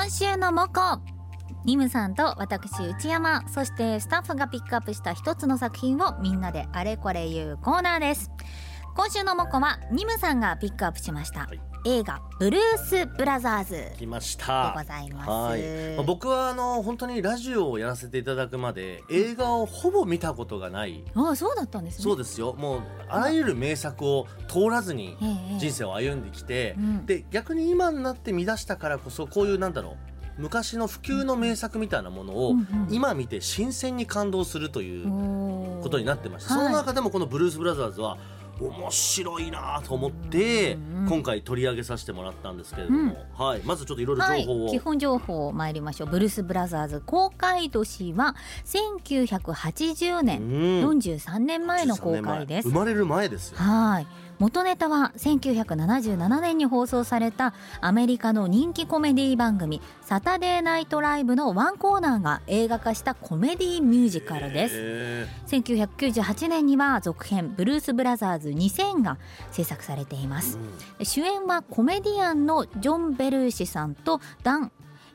今週のモコ。ニムさんと私内山。そしてスタッフがピックアップした一つの作品をみんなであれこれ言うコーナーです。今週のモコはニムさんがピックアップしました、はい。映画ブルース・ブラザーズで来ました。ございます、はい、まあ僕はあの本当にラジオをやらせていただくまで映画をほぼ見たことがない、ああそうだったんですね。そうですよ。もうあらゆる名作を通らずにええ人生を歩んできて、うん。で逆に今になって見出したからこそこういうなんだろう昔の普及の名作みたいなものを今見て新鮮に感動するということになってまして、はい。その中でもこの「ブルース・ブラザーズ」は面白いなと思ってうんうん。今回取り上げさせてもらったんですけれども、はい、まずちょっといろいろはい。情報を、基本情報参りましょう。ブルース・ブラザーズ公開年は1980う年、ん。43年前の公開です。生まれる前ですよ。はい元ネタは1977年に放送されたアメリカの人気コメディ番組「サタデーナイトライブ」のワンコーナーが映画化したコメディミュージカルです。へ1998年には続編「ブルース・ブラザーズ2000」が制作されています。ー主演はコメディアンのジョン・ベルーシさんとダン・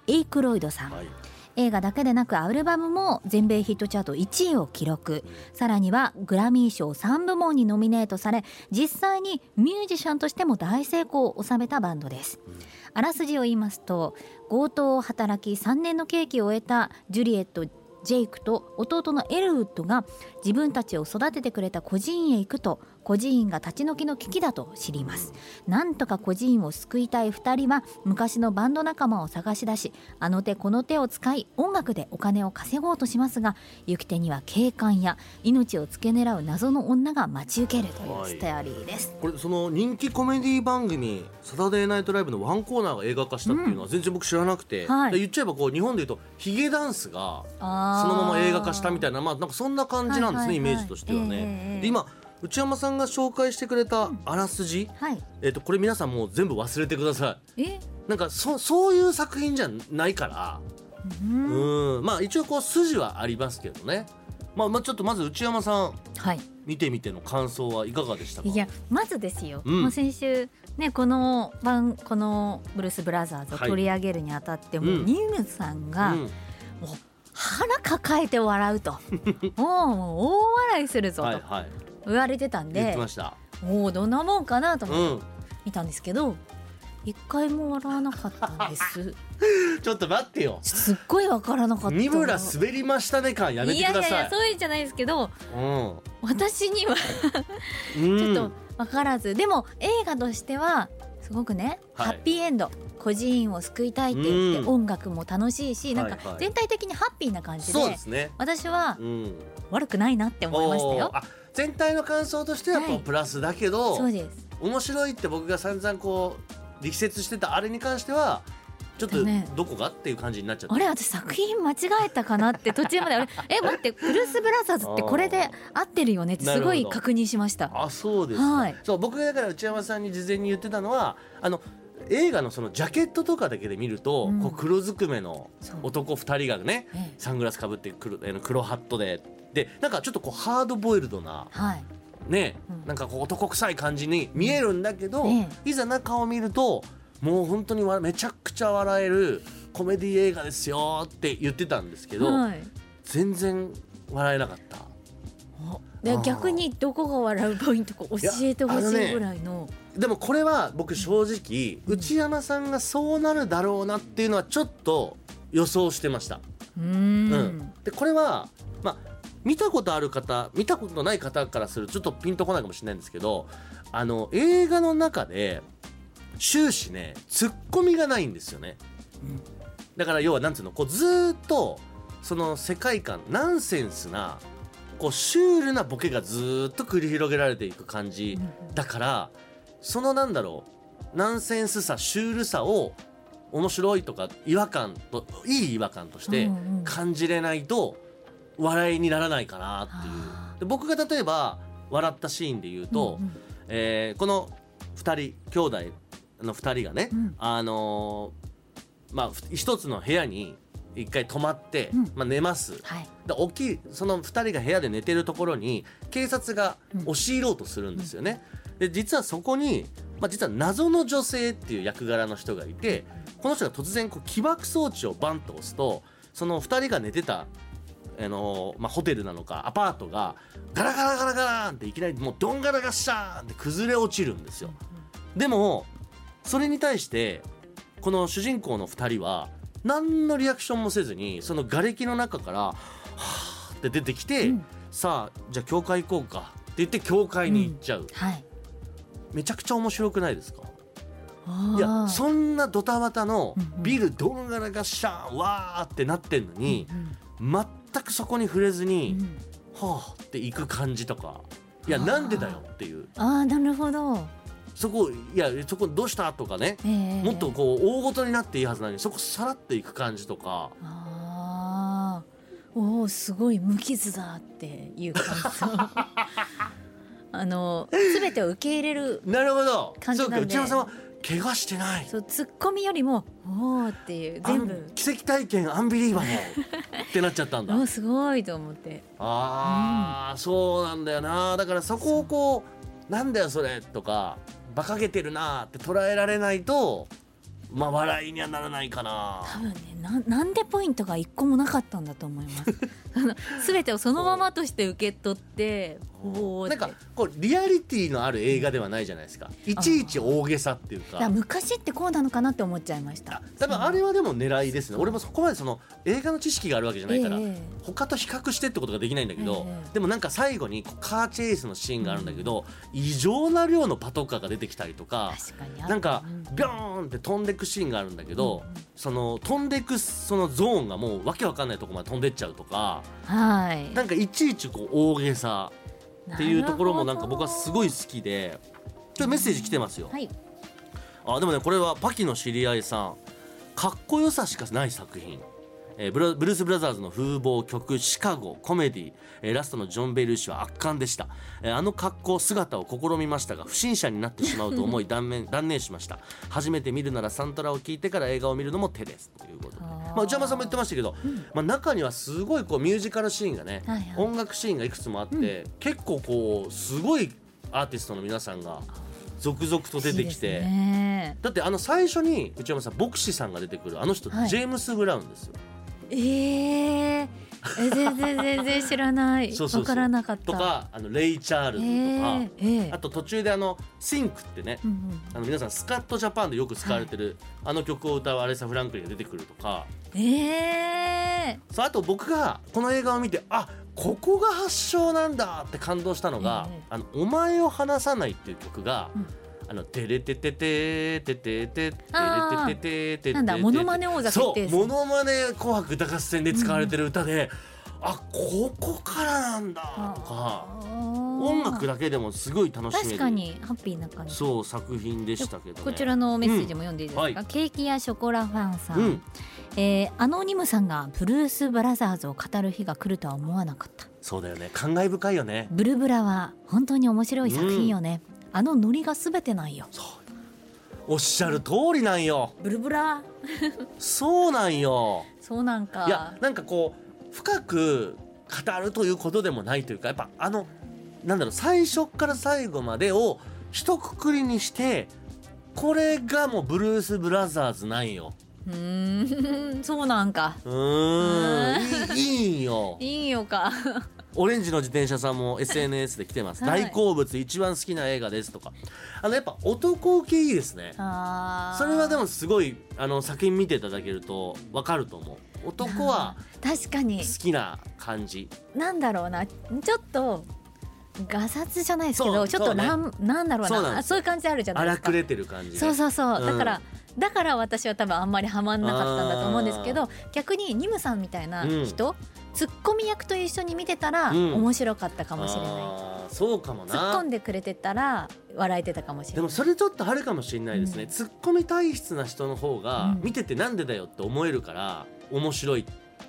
エイクロイドさんうん。はい映画だけでなくアルバムも全米ヒットチャート1位を記録。さらにはグラミー賞3部門にノミネートされ実際にミュージシャンとしても大成功を収めたバンドです。あらすじを言いますと強盗を働き3年の刑期を終えたジュリエットジェイクと弟のエルウッドが自分たちを育ててくれた孤児院へ行くと孤児院が立ち退きの危機だと知ります。なんとか孤児院を救いたい2人は昔のバンド仲間を探し出しあの手この手を使い音楽でお金を稼ごうとしますが行く手には警官や命を付け狙う謎の女が待ち受けるというストーリーです。これその人気コメディ番組「サタデーナイトライブ」のワンコーナーが映画化したっていうのは全然僕知らなくて、はい。で言っちゃえばこう日本でいうとヒゲダンスがそのまま映画化したみたいなまあなんかそんな感じなんですね、はいはいはいイメージとしてはね。ええ。で今内山さんが紹介してくれたあらすじ、はい。えっとこれ皆さんもう全部忘れてください。え？なんかそそういう作品じゃないから。うん。うん。まあ一応こう筋はありますけどね。まあ、まあちょっとまず内山さん。はい。見てみての感想はいかがでしたか？いやまずですよ、うん。もう先週ねこの番このブルース・ブラザーズをはい。取り上げるにあたって、もううん。ニムさんが、うん。もう腹抱えて笑うと。も うもう大笑いするぞと。はいはい言われてたんで、言ってました。おおどんなもんかなと思ってうん見たんですけど、一回も笑わなかったんです ちょっと待ってよ。すっごいわからなかった三村滑りましたね感やめてください。いやいやいやそういうんじゃないですけどうん。私には うんちょっと分からず、でも映画としてはすごくね、はいハッピーエンド孤児院を救いたいって言って、うん音楽も楽しいしなんかはいはい全体的にハッピーな感じで,、そうですね。私はうん。悪くないなって思いましたよ。あ全体の感想としてはこはい。うプラスだけど、そうです。面白いって僕が散々こう力説してたあれに関してはちょっとどこがっていう感じになっちゃった。あれ私作品間違えたかなって途中まであれ え待ってブルース・ブラザーズってこれで合ってるよねってすごい確認しました。あそうですか、はい。そう僕がだから内山さんに事前に言ってたのはあの映画のそのジャケットとかだけで見ると、うん。こう黒ずくめの男2人がねええ。サングラスかぶって黒黒ハットででなんかちょっとこうハードボイルドなはい。ね、うん。なんかこう男臭い感じに見えるんだけど、えいざ中を見るともう本当にわめちゃくちゃ笑えるコメディ映画ですよって言ってたんですけど、はい。全然笑えなかった。逆にどこが笑うポイントか教えてほしいぐらいの。でもこれは僕正直内山さんがそうなるだろうなっていうのはちょっと予想してました。うん、でこれはまあ見たことある方見たことない方からするとちょっとピンとこないかもしれないんですけどあの映画の中で終始ねツッコミがないんですよね。だから要はなんつうのこうずーっとその世界観ナンセンスなこうシュールなボケがずーっと繰り広げられていく感じ。だからそのなんだろうナンセンスさシュールさを面白いとか違和感といい違和感として感じれないと笑いにならないかなっていう。あで僕が例えば笑ったシーンで言うと、うんうん。えーこの2人兄弟の2人がね、うん。あのーまあふ一つの部屋に一回泊まって、うん。まあ、寝ます。はい。で起きその2人が部屋で寝てるところに警察がうん。押し入ろうとするんですよね。で実はそこに、まあ、実は謎の女性っていう役柄の人がいてこの人が突然こう起爆装置をバンと押すとその2人が寝てたあのまあ、ホテルなのかアパートがガラガラガラガランっていきなりもうドンガラガッシャーンって崩れ落ちるんですよ。でもそれに対してこの主人公の2人は何のリアクションもせずにその瓦礫の中からはーって出てきて、うん。さあじゃあ教会行こうかって言って教会に行っちゃう、はい。めちゃくちゃ面白くないですか？いやそんなドタバタのうんうん。ビルドンガラガッシャーンわーってなってんのにうん全くそこに触れずうに、ん。はあって行く感じとか。いやなんでだよっていう。ああなるほど、そこいやそこどうした？とかね。ええもっとこう大ごとになっていいはずなのにそこさらっていく感じとか。ああおおすごい無傷だっていう感想。あの全てを受け入れるなるほど。そうか感じなんで。内山さんは怪我してない。そうツッコミよりもおおっていう全部。奇跡体験アンビリーバボー ってなっちゃったんだ。おーすごいと思って。ああ、そうなんだよな。だからそこをこうなんだよそれとか馬鹿げてるなって捉えられないとまあ笑いにはならないかな。多分ねなんなんでポイントが一個もなかったんだと思います。全てをそのままとして受け取ってなんかこうリアリティのある映画ではないじゃないですか。いちいち大げさっていうか。昔ってこうなのかなって思っちゃいました。多分あれはでも狙いですね。俺もそこまでその映画の知識があるわけじゃないから、ええ。他と比較してってことができないんだけど、ええ。でもなんか最後にカーチェイスのシーンがあるんだけど、異常な量のパトカーが出てきたりとかなんかうんビョーンって飛んでくシーンがあるんだけど、うんうんその飛んでくそのゾーンがもうわけわかんないとこまで飛んでっちゃうとかはい。なんかいちいちこう大げさっていうところもなんか僕はすごい好きでちょっとメッセージ来てますよ。はい。あでもねこれはパキの知り合いさんかっこよさしかない作品、えーブルース・ブラザーズの風貌曲シカゴコメディ、えーラストのジョン・ベルーシは圧巻でした、えーあの格好姿を試みましたが不審者になってしまうと思い 断念断念しました。初めて見るならサントラを聞いてから映画を見るのも手です。ということで、まあ、内山さんも言ってましたけど、まあ、中にはすごいこうミュージカルシーンがね、はいはい。音楽シーンがいくつもあって、結構こうすごいアーティストの皆さんが続々と出てきて。ね。だってあの最初に内山さん牧師さんが出てくるあの人、はい。ジェームス・ブラウンですよ。えー、え全然全然知らない。そうそうそう。わからなかった。とかあのレイ・チャールズとか、えーえー。あと途中であの「シンク」ってね、うんうんあの皆さんスカットジャパンでよく使われてる、あの曲を歌うアレサ・フランクリンが出てくるとか。えそうあと僕がこの映画を見てあここが発祥なんだって感動したのがええ「あのお前を離さない」っていう曲がうん「あのテレテテテテテテテテテテテテなんだモノマネ王座決そうモノマネ紅白歌合戦で使われてる歌で、あここからなんだとか音楽だだけでもすごい楽しめる。確かにハッピーな感じ。そう作品でしたけどね。こちらのメッセージも読んでいいですか、うんはい。ケーキやショコラファンさん、うん。えーアノニムさんがブルース・ブラザーズを語る日が来るとは思わなかった。そうだよね。感慨深いよね。ブルブラは本当に面白い作品よね、あのノリが全てないよ。おっしゃる通りなんよ。ブルブラ。そうなんよ。そうなんか。いやなんかこう深く語るということでもないというかやっぱあのなんだろう最初から最後までを一括りにしてこれがもうブルース・ブラザーズなんよ。うーん。そうなんか。うーん。いいんよ。いいよ かオレンジの自転車さんも SNS で来てます、はい。大好物一番好きな映画ですとか。あのやっぱ男受けいいですね。それはでもすごいあの作品見ていただけると分かると思う。男は確かに。好きな感じ。なんだろうな。ちょっとガサツじゃないですけどちょっとなん,、なんだろうな。そういう感じあるじゃないですか。荒くれてる感じ。ねそうそうそう、うん。だからだから私は多分あんまりハマんなかったんだと思うんですけど逆にニムさんみたいな人、ツッコミ役と一緒に見てたらうん。面白かったかもしれない、そうかも突っ込なんでくれてたら笑えてたかもしれない。でもそれちょっとあるかもしれないですね、うん。ツッコミ体質な人の方がうん。見ててなんでだよって思えるから面白い。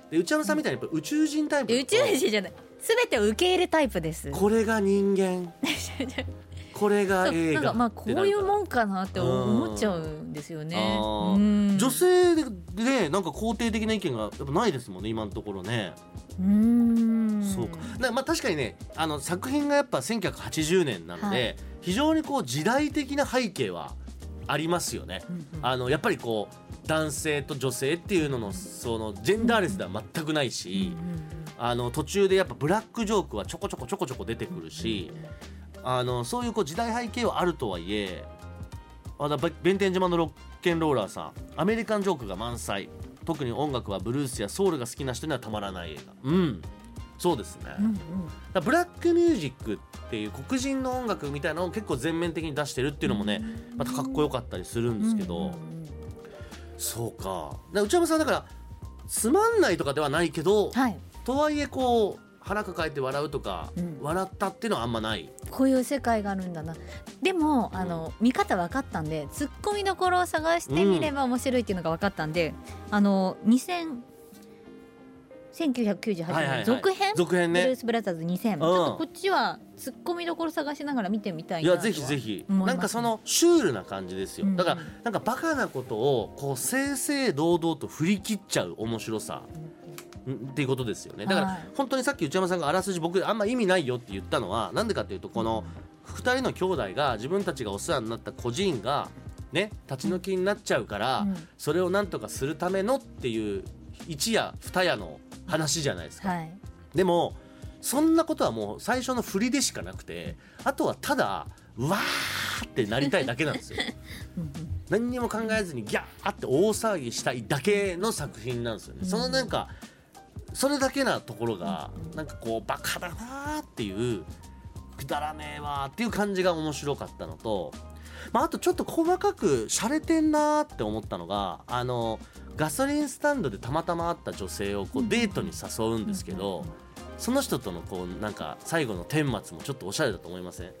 で内山さんみたいにやっぱ宇宙人タイプだ宇と宙人じゃない。全てを受け入れタイプです。これが人間 これが映画なんか。まあこういうもんんかなって思っちゃうんですよね。うん。女性でねなんか肯定的な意見がやっぱないですもんね今のところね、うん。そうか。だまあ確かにねあの作品がやっぱ1980年なので、非常にこう時代的な背景はありますよね。あのやっぱりこう男性と女性っていうののそのジェンダーレスでは全くないし、あの途中でやっぱブラックジョークはちょこちょこちょこちょこ出てくるし、あのそういうこう時代背景はあるとはいえあだ弁天島のロッケンローラーさんアメリカンジョークが満載。特に音楽はブルースやソウルが好きな人にはたまらない映画。うん。そうですね、うんうん。だブラックミュージックっていう黒人の音楽みたいなのを結構全面的に出してるっていうのもねまたかっこよかったりするんですけど、うんうんそうか。だ内山さんだからつまんないとかではないけど、はい。とはいえこう腹抱えて笑うとか、うん。笑ったっていうのはあんまない。こういう世界があるんだな。でもあの見方分かったんでツッコミどころを探してみれば面白いっていうのが分かったんで、あの2000 1998年、はいはいはい。続編？続編ね。ブルース・ブラザーズ2000、ちょっとこっちはツッコミどころ探しながら見てみたいないやぜひぜひ。なんかそのシュールな感じですよ、うん。だからなんかバカなことをこう正々堂々と振り切っちゃう面白さ、んっていうことですよねだから、はい本当にさっき内山さんがあらすじ僕あんま意味ないよって言ったのはなんでかっていうとこの2人の兄弟が自分たちがお世話になった孤児院がね立ち退きになっちゃうから、うんそれをなんとかするためのっていう一夜二夜の話じゃないですか。はいでもそんなことはもう最初の振りでしかなくてあとはただうわーってなりたいだけなんですよ。何にも考えずにギャーって大騒ぎしたいだけの作品なんですよね。そのなんかそれだけなところがなんかこうバカだなーっていうくだらねえわーっていう感じが面白かったのと、まあ、あとちょっと細かく洒落てんなーって思ったのがあのガソリンスタンドでたまたま会った女性をこうデートに誘うんですけどその人とのこうなんか最後の顛末もちょっとおしゃれだと思いません？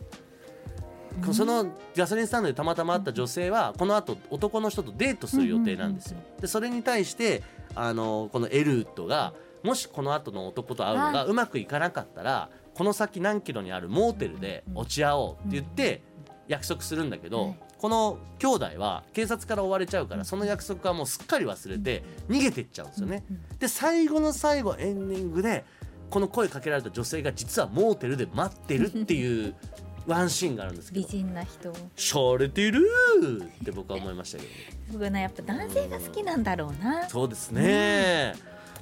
そのガソリンスタンドでたまたま会った女性はこの後男の人とデートする予定なんですよ。でそれに対してあのこのエルウッドがもしこの後の男と会うのがうまくいかなかったらこの先何キロにあるモーテルで落ち合おうって言って約束するんだけど、はいこの兄弟は警察から追われちゃうからその約束はもうすっかり忘れて逃げてっちゃうんですよね。で最後の最後エンディングでこの声かけられた女性が実はモーテルで待ってるっていうワンシーンがあるんですけ美ど人な人「しゃれてる!」って僕は思いましたけど僕ねやっぱ男性が好きなんだろうな。そうですね、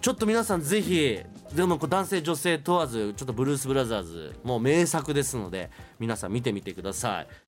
ちょっと皆さんぜひでもこう男性女性問わずちょっとブルース・ブラザーズもう名作ですので皆さん見てみてください。